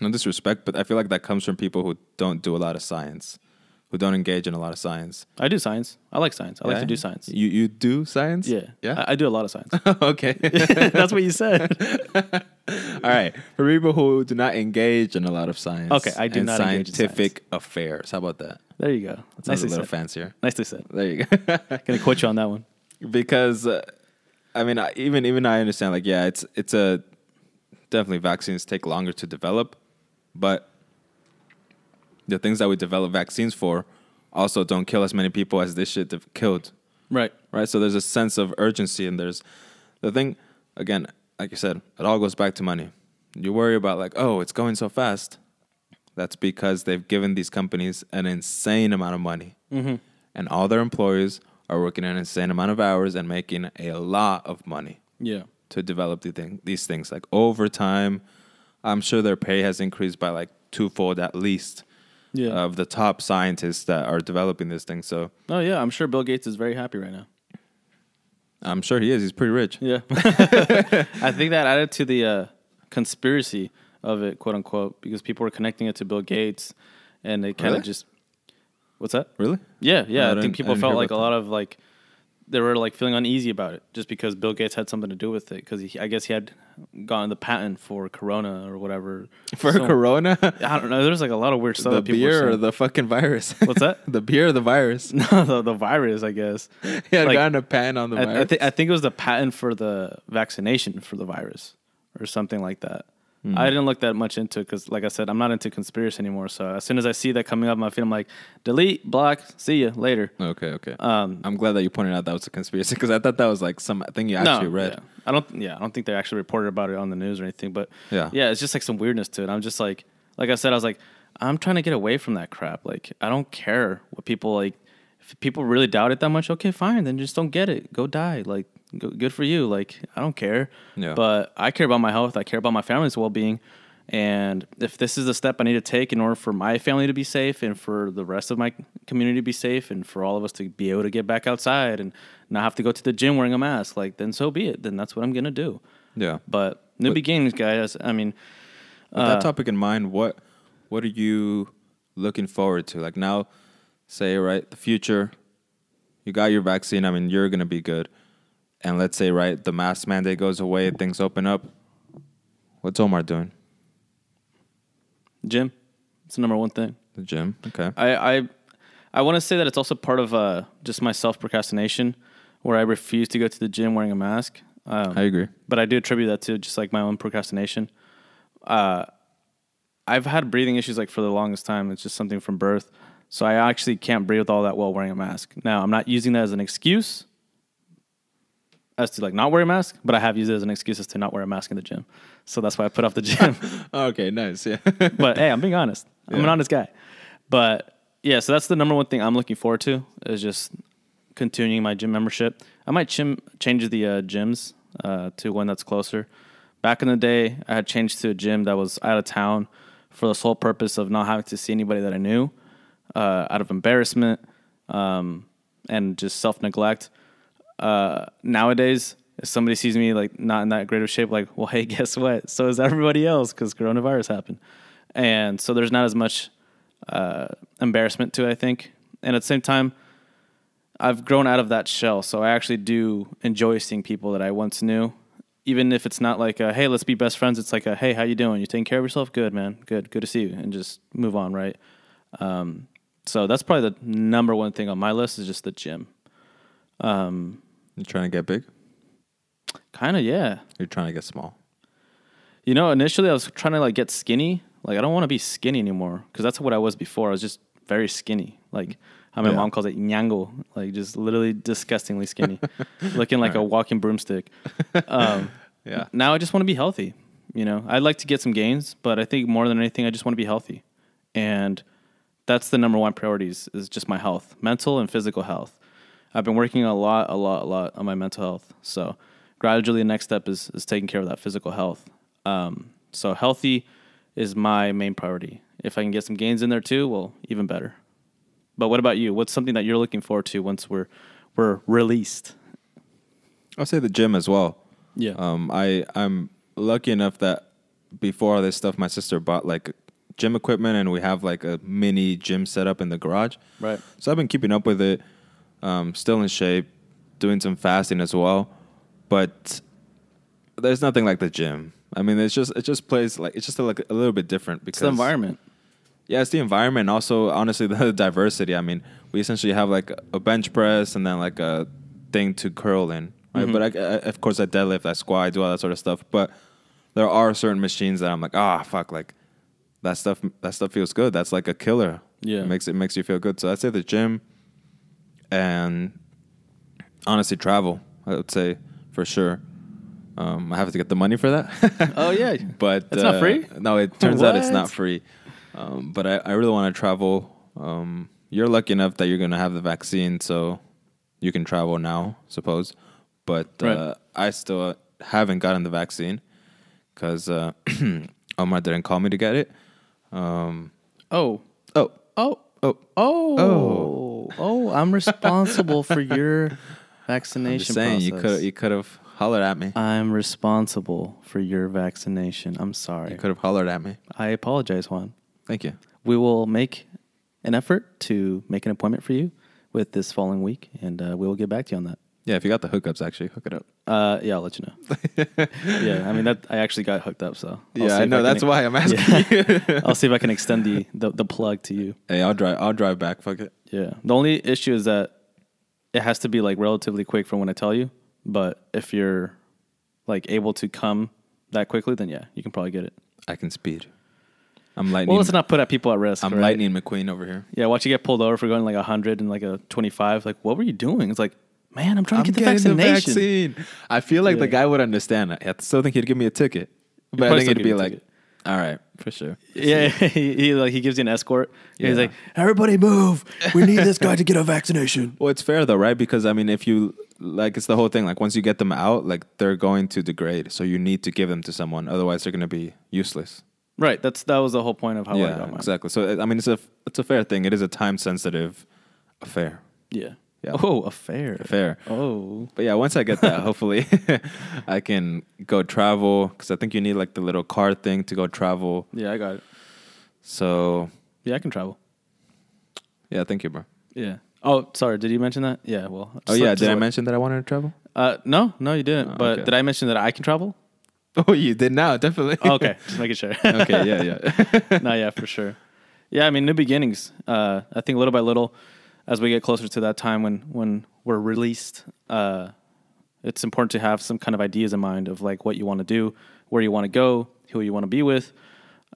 no disrespect, but I feel like that comes from people who don't do a lot of science, who don't engage in a lot of science. I do science. I like science. I like Yeah? to do science. You you do science? Yeah, yeah. I, I do a lot of science. okay. That's what you said. All right. For people who do not engage in a lot of science, Okay, I do not engage in scientific affairs. How about that? There you go. That sounds Nicely a little said. fancier. Nicely said. There you go. Gonna quote you on that one. because uh, I mean, I, even even I understand. Like, yeah, it's it's a definitely vaccines take longer to develop, but the things that we develop vaccines for also don't kill as many people as this shit have killed, Right. right? So there's a sense of urgency, and there's the thing again. Like you said, it all goes back to money. You worry about like, oh, it's going so fast. That's because they've given these companies an insane amount of money Mm-hmm. and all their employees are working an insane amount of hours and making a lot of money Yeah. to develop the thing, these things. Like over time, I'm sure their pay has increased by like twofold at least Yeah. of the top scientists that are developing this thing. So oh yeah, I'm sure Bill Gates is very happy right now. I'm sure he is. He's pretty rich. Yeah. I think that added to the uh, conspiracy of it, quote unquote, because people were connecting it to Bill Gates, and it kind of Really? just. What's that? Really? Yeah, No, yeah. I I, think people felt like a lot of like they were like feeling uneasy about it just because Bill Gates had something to do with it because I guess he had gotten the patent for Corona or whatever For So- Corona, I don't know. There's like a lot of weird stuff. the beer or the fucking virus? What's that? the beer or the virus? no, the, the virus, I guess. he had Like, gotten a pan on the I, virus. I, thi- I think it was the patent for the vaccination for the virus or something like that. Hmm. I didn't look that much into it because, like I said, I'm not into conspiracy anymore. So as soon as I see that coming up on my feed, I'm like, delete, block, see you later. okay, okay. Um, I'm glad that you pointed out that was a conspiracy because I thought that was like some thing you actually no, read. yeah. I don't. Yeah, I don't think they actually reported about it on the news or anything. But Yeah. yeah, it's just like some weirdness to it. I'm just like, like I said, I was like, I'm trying to get away from that crap. Like, I don't care what people like if people really doubt it that much, okay, fine, then just don't get it. Go die. Like, go, good for you. Like, I don't care. Yeah. But I care about my health. I care about my family's well being. And if this is the step I need to take in order for my family to be safe and for the rest of my community to be safe and for all of us to be able to get back outside and not have to go to the gym wearing a mask, like, then so be it. Then that's what I'm going to do. Yeah. But new But- beginnings, guys. I mean, With that uh, topic in mind, what what are you looking forward to? Like now, say right, the future, you got your vaccine. I mean, you're gonna be good. And let's say right, the mask mandate goes away, things open up. What's Omar doing? gym. It's the number one thing. The gym. Okay. I I, I want to say that it's also part of uh, just my self procrastination, where I refuse to go to the gym wearing a mask. Um, I agree. but I do attribute that to just like my own procrastination. Uh, I've had breathing issues like for the longest time. It's just something from birth, so I actually can't breathe with all that well wearing a mask. Now I'm not using that as an excuse as to like not wear a mask, but I have used it as an excuse as to not wear a mask in the gym. So that's why I put off the gym. okay, nice. Yeah. but hey, I'm being honest. I'm an honest guy. But yeah, so that's the number one thing I'm looking forward to is just continuing my gym membership. I might chim- change the uh, gyms uh, to one that's closer. Back in the day, I had changed to a gym that was out of town for the sole purpose of not having to see anybody that I knew, uh, out of embarrassment um, and just self neglect. Uh, nowadays, if somebody sees me like not in that great of shape, like, well, hey, guess what? So is everybody else because coronavirus happened, and so there's not as much uh, embarrassment to it. I think, and at the same time, I've grown out of that shell, so I actually do enjoy seeing people that I once knew, even if it's not like, a, hey, let's be best friends. It's like, a, hey, how you doing? You taking care of yourself? Good, man. Good, good to see you, and just move on, right? Um, so that's probably the number one thing on my list is just the gym. Um, You're trying to get big. kind of, yeah. You're trying to get small. You know, initially I was trying to like get skinny. Like I don't want to be skinny anymore because that's what I was before. I was just very skinny. Like how my Yeah. mom calls it nyango, like just literally disgustingly skinny, looking like a walking broomstick. Um, Yeah. now I just want to be healthy. You know, I'd like to get some gains, but I think more than anything, I just want to be healthy, and that's the number one priorities is just my health, mental and physical health. I've been working a lot, a lot, a lot on my mental health. So gradually, the next step is is taking care of that physical health. Um, so healthy is my main priority. If I can get some gains in there too, well, even better. But what about you? What's something that you're looking forward to once we're we're released? I'll say the gym as well. Yeah. Um, I I'm lucky enough that before all this stuff, my sister bought like gym equipment, and we have like a mini gym set up in the garage. Right. So I've been keeping up with it. Um, still in shape, doing some fasting as well, but there's nothing like the gym. I mean, it's just it just plays like it's just a, like a little bit different because It's the environment. yeah, it's the environment. Also, honestly, the diversity. I mean, we essentially have like a bench press and then like a thing to curl in, right? Mhm. But I, I, of course, I deadlift, I squat, I do all that sort of stuff. But there are certain machines that I'm like, ah, fuck, like that stuff. That stuff feels good. That's like a killer. Yeah. it makes it makes you feel good. So I'd say the gym, and honestly, travel. I would say for sure. Um, I have to get the money for that. Oh yeah. but It's not uh, free? No, it turns out it's not free. Um, but I, I really want to travel. Um, you're lucky enough that you're gonna have the vaccine, so you can travel now, suppose. But uh, Right. I still haven't gotten the vaccine because uh, Omar didn't call me to get it. Um, Oh. oh, Oh. oh, Oh. Oh. Oh. I'm responsible for your I'm vaccination just saying you could you could have hollered at me. I'm responsible for your vaccination. I'm sorry. You could have hollered at me. I apologize, Juan. Thank you. We will make an effort to make an appointment for you with this following week, and uh, we will get back to you on that. Yeah, if you got the hookups, actually hook it up. Uh, yeah, I'll let you know. yeah, I mean that I actually got hooked up, so I'll yeah, I know. can That's ex- why I'm asking Yeah. you. I'll see if I can extend the, the the plug to you. hey, I'll drive. I'll drive back. Fuck it. Yeah. The only issue is that it has to be like relatively quick from when I tell you. But if you're like able to come that quickly, then yeah, you can probably get it. I can speed. I'm lightning. Well, let's not put at people at risk. I'm right? lightning McQueen over here. Yeah, watch you get pulled over for going like 100 and like a 25. Like, what were you doing? It's like, man, I'm trying to get the getting vaccination. vaccine. I feel like the guy would understand. I still think he'd give me a ticket, but I think still it'd be like, ticket. all right, for sure. Yeah, he, he like he gives you an escort. Yeah. He's like, everybody move. We need this guy to get a vaccination. Well, it's fair though, right? Because I mean, if you like, it's the whole thing. Like once you get them out, like they're going to degrade, so you need to give them to someone. Otherwise, they're going to be useless. Right. That's that was the whole point of how I yeah, got mine. exactly. So I mean, it's a it's a fair thing. It is a time sensitive affair. Yeah. Yeah. Oh, a fair. Fair. Oh. But yeah, once I get that, hopefully I can go travel because I think you need like the little card thing to go travel. Yeah, I got it. So Yeah, I can travel. yeah, thank you, bro. Yeah. Oh, sorry. Did you mention that? Yeah. Well. Oh yeah, did I let- mention that I wanted to travel? Uh, no, no, you didn't. Oh, but okay. did I mention that I can travel? Oh, you did now, definitely. Oh, okay, just making sure. okay, yeah, yeah. no, yeah, for sure. Yeah, I mean, new beginnings. Uh, I think little by little, as we get closer to that time when when we're released, uh, it's important to have some kind of ideas in mind of like what you want to do, where you want to go, who you want to be with.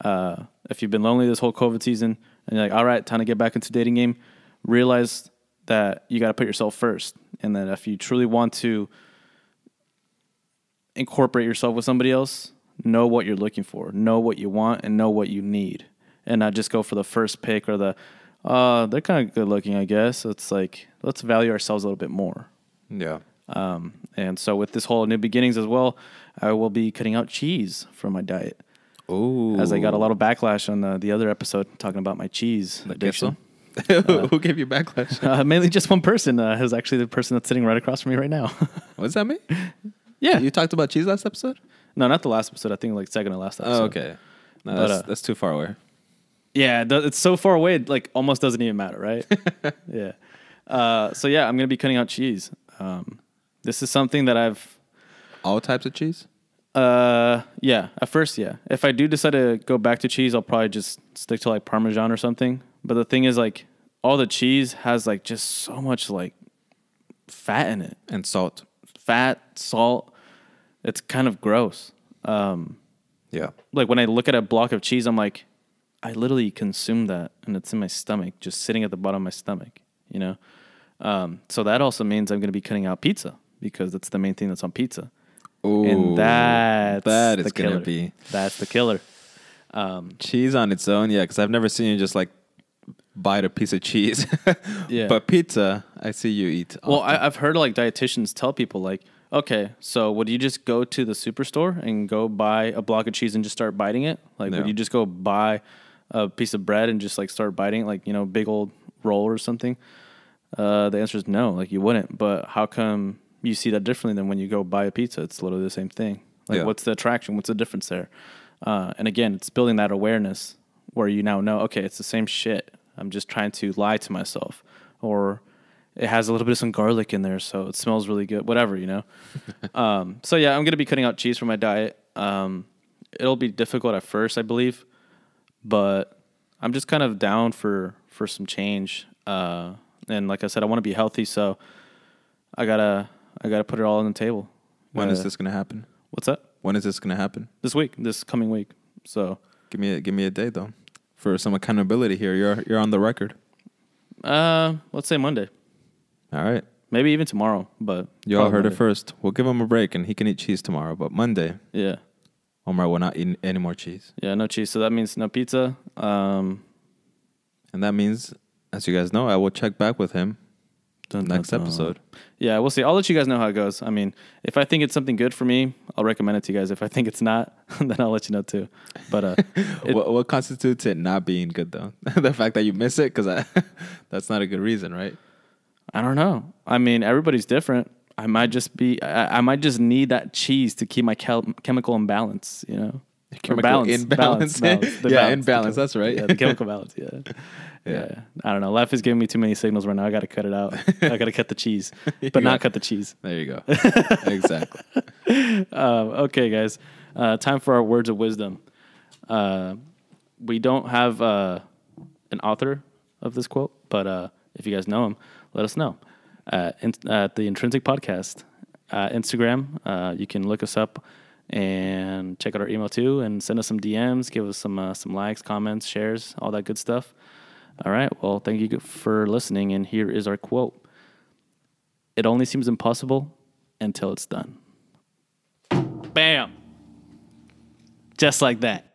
Uh, if you've been lonely this whole COVID season and you're like, all right, time to get back into dating game, realize that you got to put yourself first, and that if you truly want to incorporate yourself with somebody else, know what you're looking for, know what you want, and know what you need, and not just go for the first pick or the, uh, they're kind of good looking, I guess. It's like let's value ourselves a little bit more. yeah. Um, and so with this whole new beginnings as well, I will be cutting out cheese from my diet, Oh, as I got a lot of backlash on the, the other episode talking about my cheese addiction. Who gave you backlash? Uh, mainly just one person uh, who's actually the person that's sitting right across from me right now. What's that mean? yeah, You talked about cheese last episode. no, not the last episode. I think like second to last episode. Oh, okay. No, that's, uh, that's too far away. Yeah, it's so far away, it like almost doesn't even matter, right? yeah. Uh, so yeah, I'm gonna be cutting out cheese. Um, this is something that I've, All types of cheese. uh, yeah, at first, yeah. If I do decide to go back to cheese, I'll probably just stick to like Parmesan or something. But the thing is, like, all the cheese has like just so much like fat in it, and salt. fat, salt. It's kind of gross. Um, Yeah. like when I look at a block of cheese, I'm like, I literally consume that, and it's in my stomach, just sitting at the bottom of my stomach. You know, um, so that also means I'm going to be cutting out pizza because that's the main thing that's on pizza, Oh, and that's that the is gonna killer. be that's the killer. Um, cheese on its own. Yeah, because I've never seen you just like bite a piece of cheese. Yeah. But pizza, I see you eat. well. I, I've heard like dietitians tell people like, okay, so would you just go to the superstore and go buy a block of cheese and just start biting it? Like, No. would you just go buy a piece of bread and just like start biting like you know, big old roll or something? Uh, the answer is no. Like you wouldn't. But how come you see that differently than when you go buy a pizza? It's literally the same thing. Like, Yeah. what's the attraction? What's the difference there? Uh, and again, it's building that awareness where you now know, okay, it's the same shit. I'm just trying to lie to myself, or it has a little bit of some garlic in there, so it smells really good. Whatever, you know. um, so yeah, I'm gonna be cutting out cheese from my diet. Um, it'll be difficult at first, I believe, but I'm just kind of down for for some change. Uh, and like I said, I want to be healthy, so I gotta I gotta put it all on the table. when is Uh, this gonna happen? What's that? When is this gonna happen? This week, this coming week. So, Give me a, give me a day though, for some accountability here. You're you're on the record. uh, let's say Monday, All right. maybe even tomorrow. But You all probably heard it first. We'll give him a break, and he can eat cheese tomorrow. But Monday, Yeah, Omar will not eat any more cheese, yeah, no cheese. So that means no pizza. Um, and that means, as you guys know, I will check back with him dun, next dun, dun. episode. Yeah, we'll see. I'll let you guys know how it goes. I mean, if I think it's something good for me, I'll recommend it to you guys. If I think it's not, then I'll let you know too. But uh, it- what, what constitutes it not being good though? the fact that you miss it, because that's not a good reason, right? I don't know. I mean, everybody's different. I might just be. I, I might just need that cheese to keep my chemical imbalance. You know, Chemical imbalance. The Yeah, the imbalance, that's right. Yeah, the chemical balance. Yeah. yeah, I don't know. Life is giving me too many signals right now. I got to cut it out. I got to cut the cheese, but not got- cut the cheese. There you go. exactly. Um, okay, guys. Uh, time for our words of wisdom. Uh, we don't have uh, an author of this quote, but uh, if you guys know him, let us know. Uh, at the Intrynsic Podcast uh, Instagram, uh, you can look us up and check out our email too, and send us some DMs, give us some uh, some likes, comments, shares, all that good stuff. All right. Well, thank you for listening, and here is our quote. It only seems impossible until it's done. Bam. Just like that.